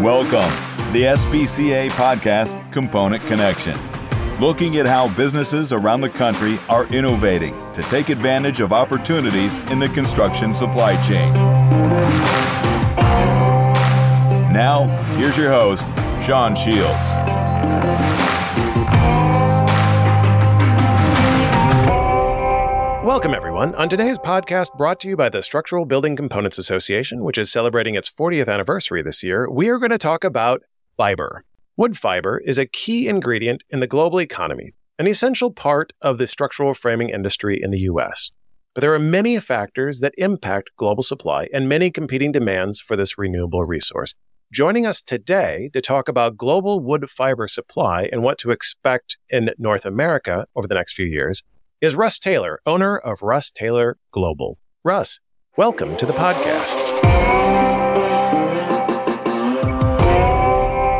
Welcome to the SBCA podcast Component Connection, looking at how businesses around the country are innovating to take advantage of opportunities in the construction supply chain. Now, here's your host, Sean Shields. Welcome, everyone. On today's podcast, brought to you by the Structural Building Components Association, which is celebrating its 40th anniversary this year, we are going to talk about fiber. Wood fiber is a key ingredient in the global economy, an essential part of the structural framing industry in the U.S. But there are many factors that impact global supply and many competing demands for this renewable resource. Joining us today to talk about global wood fiber supply and what to expect in North America over the next few years is Russ Taylor, owner of Russ Taylor Global. Russ, welcome to the podcast.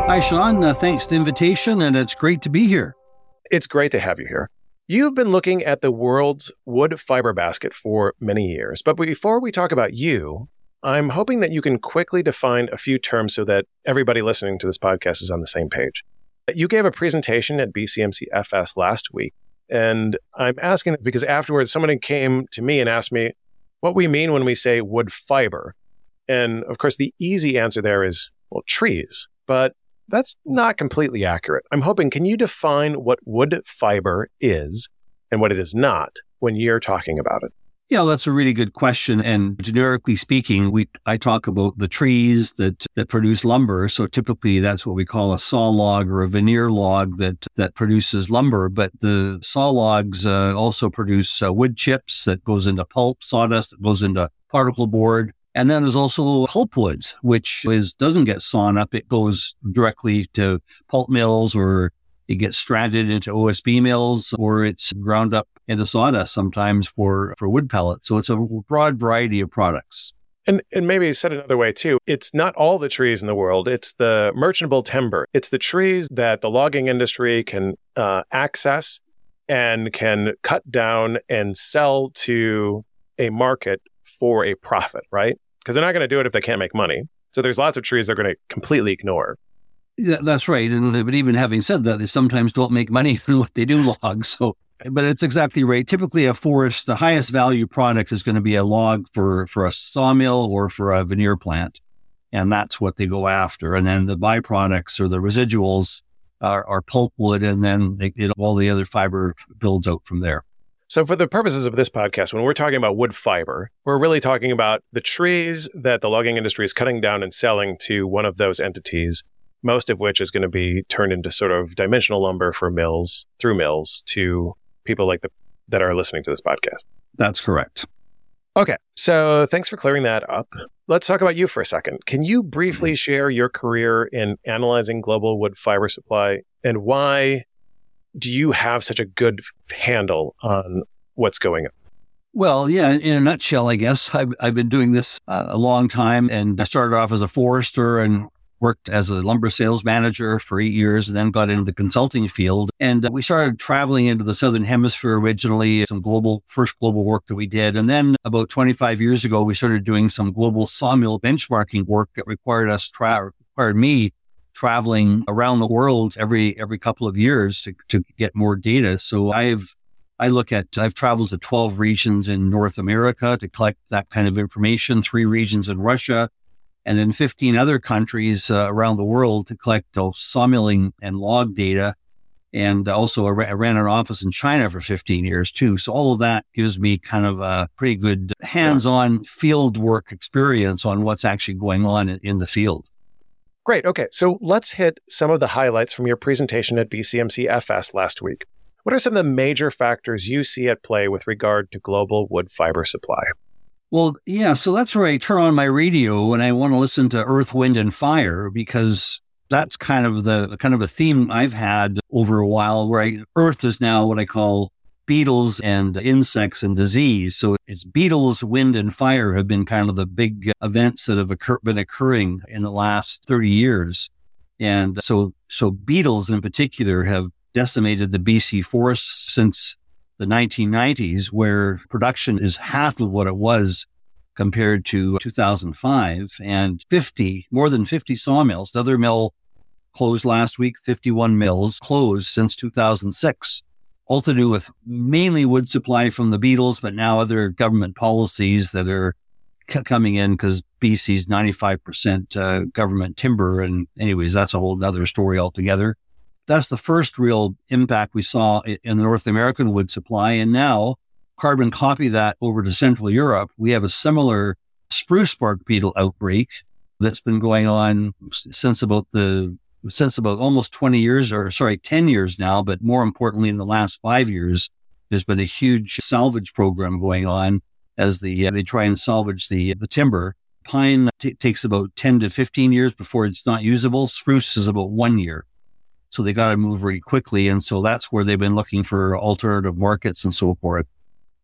Hi, Sean. Uh, thanks for the invitation, and it's great to be here. It's great to have you here. You've been looking at the world's wood fiber basket for many years, but before we talk about you, I'm hoping that you can quickly define a few terms so that everybody listening to this podcast is on the same page. You gave a presentation at BCMC FS last week and I'm asking because afterwards, someone came to me and asked me what we mean when we say wood fiber. And of course, the easy answer there is, well, trees. But that's not completely accurate. I'm hoping, can you define what wood fiber is and what it is not when you're talking about it? Yeah, that's a really good question. And generically speaking, we I talk about the trees that that produce lumber. So typically that's what we call a saw log or a veneer log that that produces lumber. But the saw logs uh, also produce uh, wood chips that goes into pulp, sawdust that goes into particle board. And then there's also pulpwood, which is doesn't get sawn up. It goes directly to pulp mills or it gets stranded into OSB mills or it's ground up into sawdust sometimes for, for wood pellets. So it's a broad variety of products. And, and maybe said another way too, it's not all the trees in the world. It's the merchantable timber. It's the trees that the logging industry can uh, access and can cut down and sell to a market for a profit, right? Because they're not going to do it if they can't make money. So there's lots of trees they're going to completely ignore. Yeah, that's right. And but even having said that, they sometimes don't make money from what they do log. So, but it's exactly right. Typically, a forest, the highest value product is going to be a log for for a sawmill or for a veneer plant, and that's what they go after. And then the byproducts or the residuals are, are pulpwood, and then they, it, all the other fiber builds out from there. So, for the purposes of this podcast, when we're talking about wood fiber, we're really talking about the trees that the logging industry is cutting down and selling to one of those entities most of which is going to be turned into sort of dimensional lumber for mills through mills to people like the that are listening to this podcast. That's correct. Okay. So thanks for clearing that up. Let's talk about you for a second. Can you briefly share your career in analyzing global wood fiber supply and why do you have such a good handle on what's going on? Well, yeah, in a nutshell, I guess I've, I've been doing this uh, a long time and I started off as a forester and worked as a lumber sales manager for eight years and then got into the consulting field. And we started traveling into the Southern Hemisphere originally, some global, first global work that we did. And then about 25 years ago, we started doing some global sawmill benchmarking work that required us, tra- required me traveling around the world every, every couple of years to, to get more data. So I've, I look at, I've traveled to 12 regions in North America to collect that kind of information, three regions in Russia, and then 15 other countries uh, around the world to collect uh, sawmilling and log data. And also, I ran an office in China for 15 years too. So all of that gives me kind of a pretty good hands-on field work experience on what's actually going on in the field. Great. Okay. So let's hit some of the highlights from your presentation at BCMC FS last week. What are some of the major factors you see at play with regard to global wood fiber supply? Well, yeah. So that's where I turn on my radio when I want to listen to Earth, Wind, and Fire because that's kind of the kind of a theme I've had over a while. Where I, Earth is now what I call beetles and insects and disease. So it's beetles, wind, and fire have been kind of the big events that have occur- been occurring in the last 30 years. And so, so beetles in particular have decimated the BC forests since the 1990s, where production is half of what it was compared to 2005 and 50, more than 50 sawmills. Another mill closed last week, 51 mills closed since 2006. All to do with mainly wood supply from the beetles, but now other government policies that are c- coming in because BC's 95% uh, government timber. And anyways, that's a whole other story altogether. That's the first real impact we saw in the North American wood supply. And now carbon copy that over to Central Europe. We have a similar spruce bark beetle outbreak that's been going on since about the since about almost 20 years or sorry 10 years now but more importantly in the last 5 years there's been a huge salvage program going on as the uh, they try and salvage the the timber pine t- takes about 10 to 15 years before it's not usable spruce is about 1 year so they got to move very quickly. And so that's where they've been looking for alternative markets and so forth.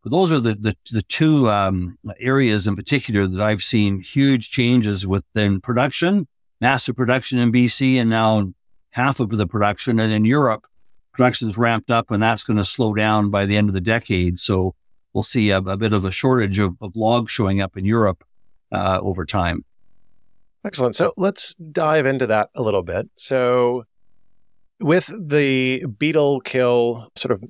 But those are the, the, the two um, areas in particular that I've seen huge changes within production, massive production in BC, and now half of the production. And in Europe, production's ramped up and that's going to slow down by the end of the decade. So we'll see a, a bit of a shortage of, of logs showing up in Europe uh, over time. Excellent. So let's dive into that a little bit. So with the beetle kill sort of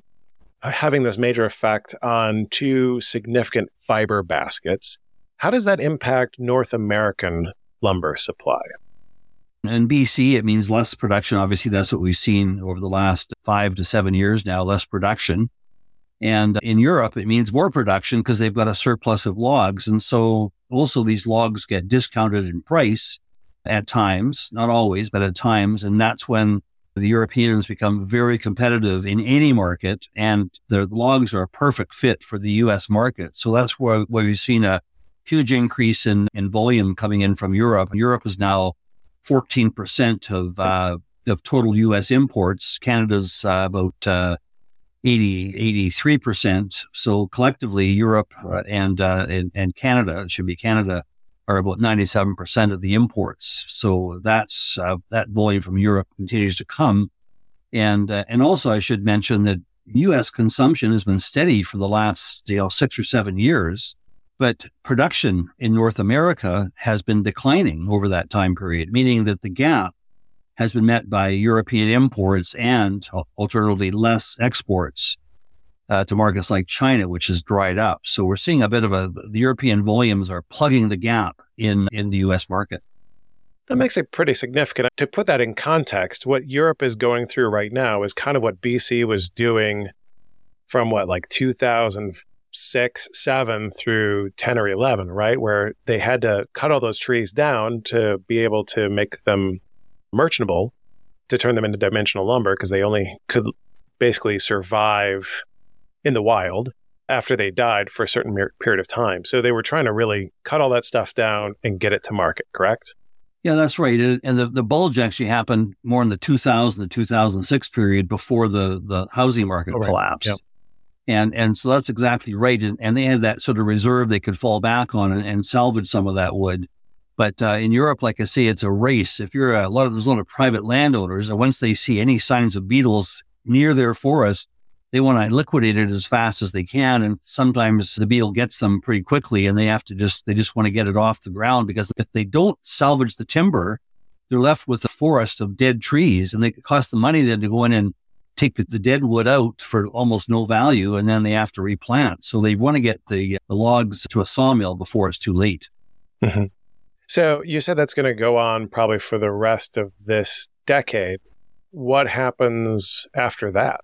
having this major effect on two significant fiber baskets, how does that impact North American lumber supply? In BC, it means less production. Obviously, that's what we've seen over the last five to seven years now, less production. And in Europe, it means more production because they've got a surplus of logs. And so also these logs get discounted in price at times, not always, but at times. And that's when the Europeans become very competitive in any market, and their logs are a perfect fit for the U.S. market. So that's where, where we've seen a huge increase in, in volume coming in from Europe. Europe is now 14% of, uh, of total U.S. imports. Canada's uh, about uh, 80, 83%. So collectively, Europe and, uh, and, and Canada, it should be Canada, are about 97% of the imports. So that's uh, that volume from Europe continues to come. And uh, and also I should mention that US consumption has been steady for the last, you know, 6 or 7 years, but production in North America has been declining over that time period, meaning that the gap has been met by European imports and alternatively less exports uh, to markets like China, which has dried up. So we're seeing a bit of a, the European volumes are plugging the gap in, in the US market. That makes it pretty significant. To put that in context, what Europe is going through right now is kind of what BC was doing from what, like 2006, 7 through 10 or 11, right? Where they had to cut all those trees down to be able to make them merchantable, to turn them into dimensional lumber, because they only could basically survive in the wild after they died for a certain period of time. So they were trying to really cut all that stuff down and get it to market, correct? Yeah, that's right. And the, the bulge actually happened more in the 2000 to 2006 period before the, the housing market oh, right. collapsed. Yep. And, and so that's exactly right. And, and, they had that sort of reserve they could fall back on and, and salvage some of that wood. But uh, in Europe, like I say, it's a race. If you're a lot of, there's a lot of private landowners, and once they see any signs of beetles near their forest, they want to liquidate it as fast as they can. And sometimes the beetle gets them pretty quickly and they have to just, they just want to get it off the ground because if they don't salvage the timber, they're left with a forest of dead trees and they cost the money then to go in and take the, the, dead wood out for almost no value and then they have to replant. So they want to get the, the logs to a sawmill before it's too late. Mm-hmm. So you said that's going to go on probably for the rest of this decade. What happens after that?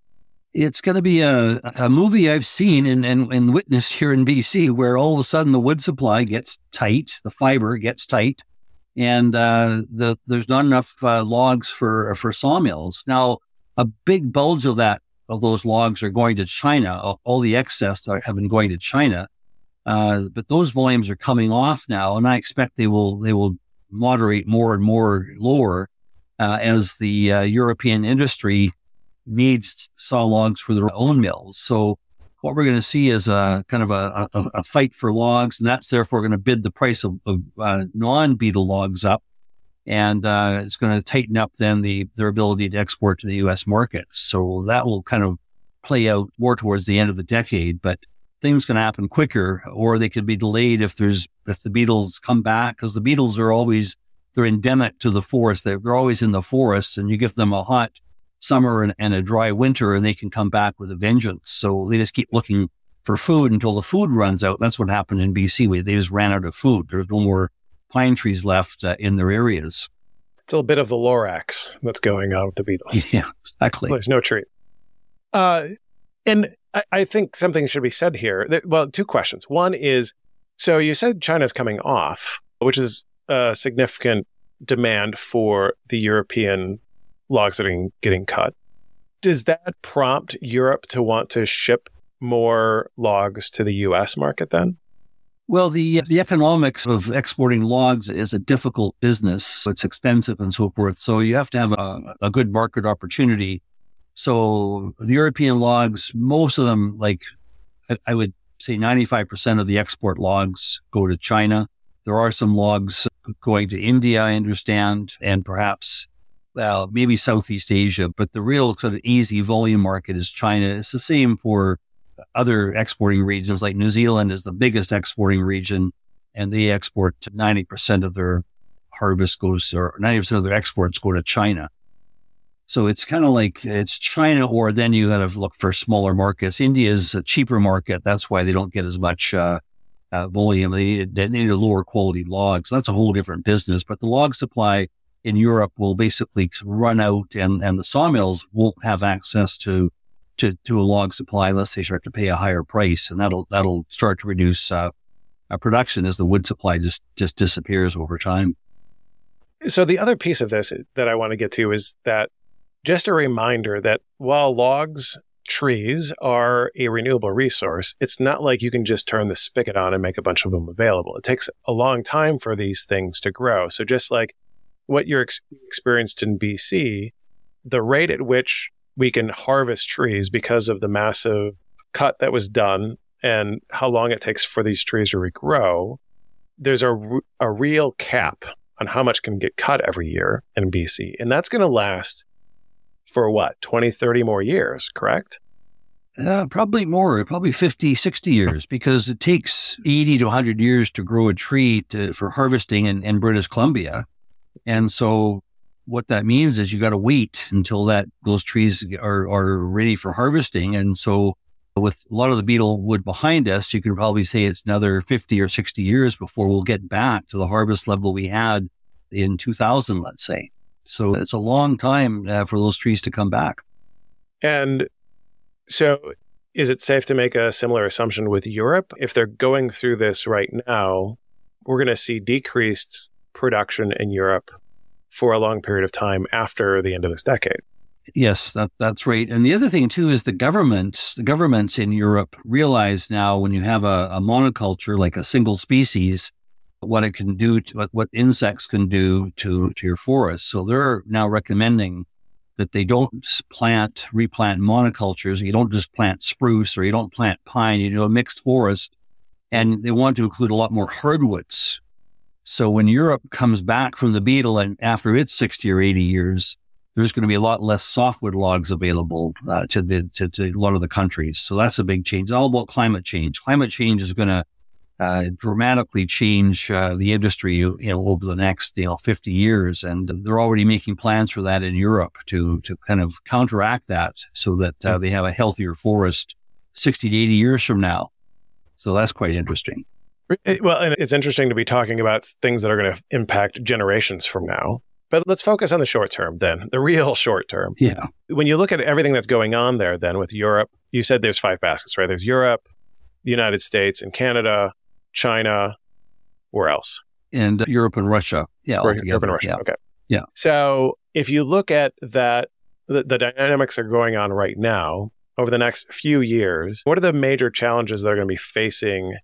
It's going to be a, a movie I've seen and, and, and witnessed here in BC where all of a sudden the wood supply gets tight, the fiber gets tight, and uh, the, there's not enough uh, logs for, for sawmills. Now, a big bulge of that, of those logs are going to China. All the excess are, have been going to China. Uh, but those volumes are coming off now, and I expect they will, they will moderate more and more lower uh, as the uh, European industry needs saw logs for their own mills. So what we're going to see is a kind of a, a, a fight for logs, and that's therefore going to bid the price of, of uh, non-beetle logs up, and uh, it's going to tighten up then the their ability to export to the U.S. market. So that will kind of play out more towards the end of the decade, but things can happen quicker or they could be delayed if there's, if the beetles come back because the beetles are always, they're endemic to the forest. They're, they're always in the forest and you give them a hot summer and, and a dry winter and they can come back with a vengeance. So they just keep looking for food until the food runs out. That's what happened in BC. They just ran out of food. There's no more pine trees left uh, in their areas. It's a bit of the Lorax that's going on with the beetles. Yeah, exactly. There's no tree. Uh, and I, I, think something should be said here. That, well, two questions. One is so you said China's coming off, which is a significant demand for the European logs are getting cut. Does that prompt Europe to want to ship more logs to the US market then? Well, the the economics of exporting logs is a difficult business. It's expensive and so forth. So you have to have a, a good market opportunity. So the European logs, most of them, like I would say 95% of the export logs go to China. There are some logs going to India, I understand, and perhaps well, maybe Southeast Asia, but the real sort of easy volume market is China. It's the same for other exporting regions, like New Zealand is the biggest exporting region, and they export 90% of their harvest goes, or 90% of their exports go to China. So it's kind of like it's China, or then you got to look for smaller markets. India is a cheaper market. That's why they don't get as much uh, uh, volume. They need, they need a lower quality log. So that's a whole different business. But the log supply in Europe will basically run out and, and the sawmills won't have access to, to, to a log supply unless they start to pay a higher price. And that'll, that'll start to reduce, uh, uh, production as the wood supply just, just disappears over time. So the other piece of this that I want to get to is that just a reminder that while logs, trees are a renewable resource, it's not like you can just turn the spigot on and make a bunch of them available. It takes a long time for these things to grow. So just like what you're ex- experienced in BC, the rate at which we can harvest trees because of the massive cut that was done and how long it takes for these trees to regrow, there's a, a real cap on how much can get cut every year in BC. And that's going to last for what, 20, 30 more years, correct? Uh, probably more, probably 50, 60 years, because it takes 80 to 100 years to grow a tree to, for harvesting in, in British Columbia. And so what that means is you got to wait until that those trees are, are ready for harvesting. And so with a lot of the beetle wood behind us, you could probably say it's another 50 or 60 years before we'll get back to the harvest level we had in 2000, let's say. So it's a long time uh, for those trees to come back. And so is it safe to make a similar assumption with Europe? If they're going through this right now, we're going to see decreased production in Europe for a long period of time after the end of this decade. Yes, that, that's right. And the other thing too is the governments, the governments in Europe realize now when you have a, a monoculture like a single species, what it can do, to, what, what insects can do to, to your forest. So they're now recommending that they don't plant, replant monocultures. You don't just plant spruce or you don't plant pine, you do a mixed forest. And they want to include a lot more hardwoods so when Europe comes back from the beetle and after its 60 or 80 years, there's going to be a lot less softwood logs available uh, to, the, to, to, a lot of the countries. So that's a big change. It's all about climate change. Climate change is going to uh, dramatically change uh, the industry, you know, over the next you know 50 years, and they're already making plans for that in Europe to to kind of counteract that, so that uh, they have a healthier forest 60 to 80 years from now. So that's quite interesting. Well, and it's interesting to be talking about things that are going to impact generations from now. But let's focus on the short term then, the real short term. Yeah. When you look at everything that's going on there, then with Europe, you said there's five baskets, right? There's Europe, the United States, and Canada, China. Where else? And Europe and Russia. Yeah. Europe and Russia. Yeah. Okay. Yeah. So if you look at that, the, the dynamics are going on right now over the next few years. What are the major challenges that are going to be facing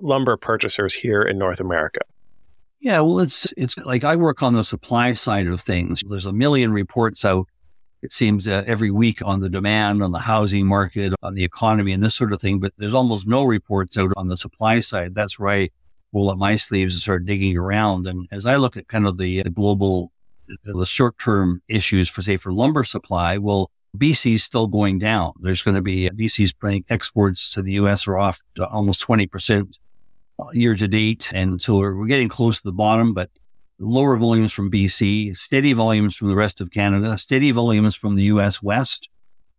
lumber purchasers here in North America? Yeah, well, it's it's like I work on the supply side of things. There's a million reports out. It seems uh, every week on the demand, on the housing market, on the economy, and this sort of thing. But there's almost no reports out on the supply side. That's where I roll up my sleeves and start digging around. And as I look at kind of the, uh, uh, the global, the short term issues for say for lumber supply, well, BC is still going down. There's going to be uh, BC's bringing exports to the US are off almost 20% year to date. And so we're, we're getting close to the bottom, but lower volumes from BC, steady volumes from the rest of Canada, steady volumes from the US West.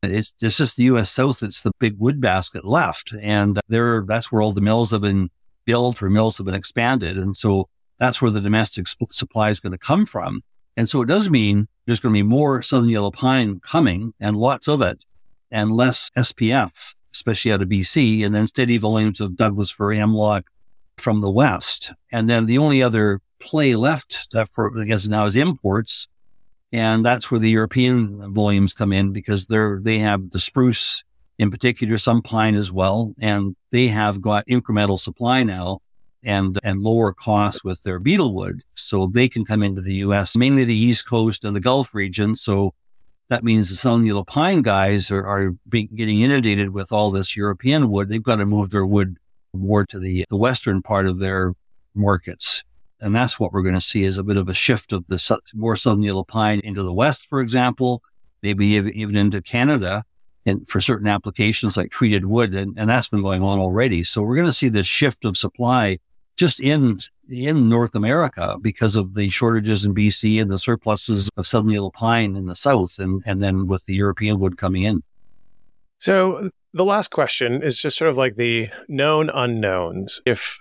It's, it's just the US South. It's the big wood basket left. And there, that's where all the mills have been built or mills have been expanded. And so that's where the domestic supply is going to come from. And so it does mean there's going to be more southern yellow pine coming and lots of it and less SPFs, especially out of BC, and then steady volumes of Douglas fir Hemlock from the West. And then the only other play left that for, I guess now is imports. And that's where the European volumes come in because they're, they have the spruce in particular, some pine as well. And they have got incremental supply now and, and lower costs with their beetlewood. So they can come into the US, mainly the East Coast and the Gulf region. So that means the Yellow Pine guys are, are getting inundated with all this European wood. They've got to move their wood more to the, the Western part of their markets. And that's what we're going to see is a bit of a shift of the more Southern Yellow Pine into the West, for example, maybe even into Canada and for certain applications like treated wood. And, and that's been going on already. So we're going to see this shift of supply just in in North America because of the shortages in BC and the surpluses of southern yellow pine in the south, and and then with the European wood coming in. So the last question is just sort of like the known unknowns. If,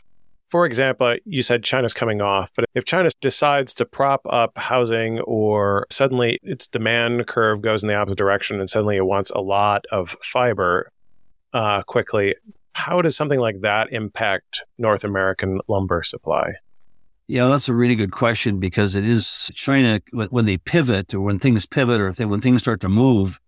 for example, you said China's coming off, but if China decides to prop up housing or suddenly its demand curve goes in the opposite direction and suddenly it wants a lot of fiber uh, quickly, how does something like that impact North American lumber supply? Yeah, that's a really good question because it is China when they pivot or when things pivot or when things start to move,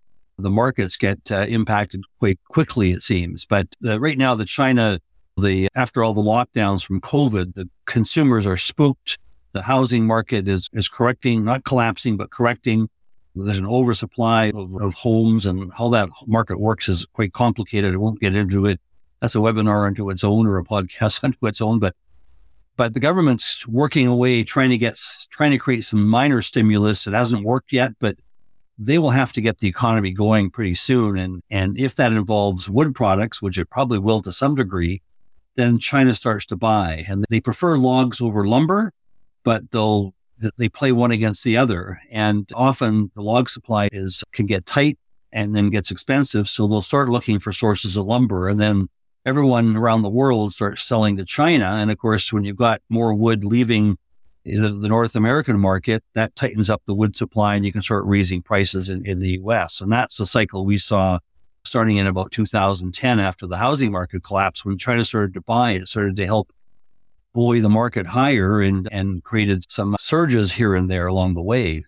the markets get uh, impacted quite quickly, it seems. But uh, right now, the China, the after all the lockdowns from COVID, the consumers are spooked. The housing market is is correcting, not collapsing, but correcting. There's an oversupply of, of homes, and how that market works is quite complicated. I won't get into it that's a webinar unto its own or a podcast unto its own. But but the government's working away trying to get trying to create some minor stimulus. It hasn't worked yet, but they will have to get the economy going pretty soon. And and if that involves wood products, which it probably will to some degree, then China starts to buy. And they prefer logs over lumber, but they'll they play one against the other. And often the log supply is can get tight and then gets expensive. So they'll start looking for sources of lumber and then everyone around the world starts selling to China. And of course, when you've got more wood leaving the, the, North American market, that tightens up the wood supply and you can start raising prices in, in the US. And that's the cycle we saw starting in about 2010 after the housing market collapsed. When China started to buy, it started to help buoy the market higher and, and created some surges here and there along the way.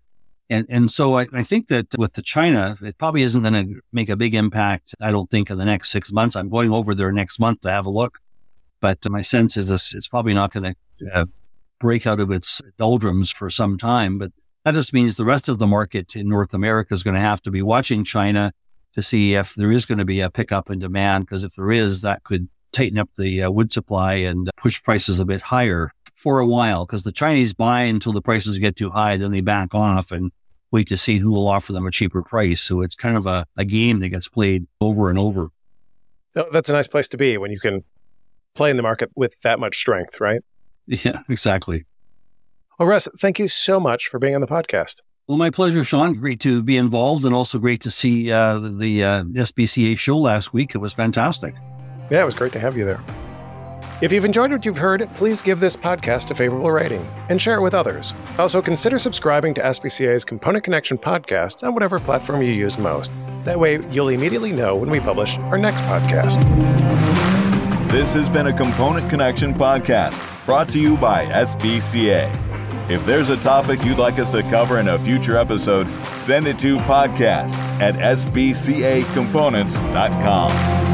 And, and so I, I think that with the China, it probably isn't going to make a big impact. I don't think in the next six months. I'm going over there next month to have a look, but my sense is this, it's probably not going to uh, break out of its doldrums for some time. But that just means the rest of the market in North America is going to have to be watching China to see if there is going to be a pickup in demand. Because if there is, that could tighten up the uh, wood supply and push prices a bit higher for a while. Because the Chinese buy until the prices get too high, then they back off and wait to see who will offer them a cheaper price. So it's kind of a, a game that gets played over and over. No, that's a nice place to be when you can play in the market with that much strength, right? Yeah, exactly. Well, Russ, thank you so much for being on the podcast. Well, my pleasure, Sean. Great to be involved and also great to see uh, the uh, SBCA show last week. It was fantastic. Yeah, it was great to have you there. If you've enjoyed what you've heard, please give this podcast a favorable rating and share it with others. Also, consider subscribing to SBCA's Component Connection podcast on whatever platform you use most. That way, you'll immediately know when we publish our next podcast. This has been a Component Connection podcast brought to you by SBCA. If there's a topic you'd like us to cover in a future episode, send it to podcast at sbcacomponents.com.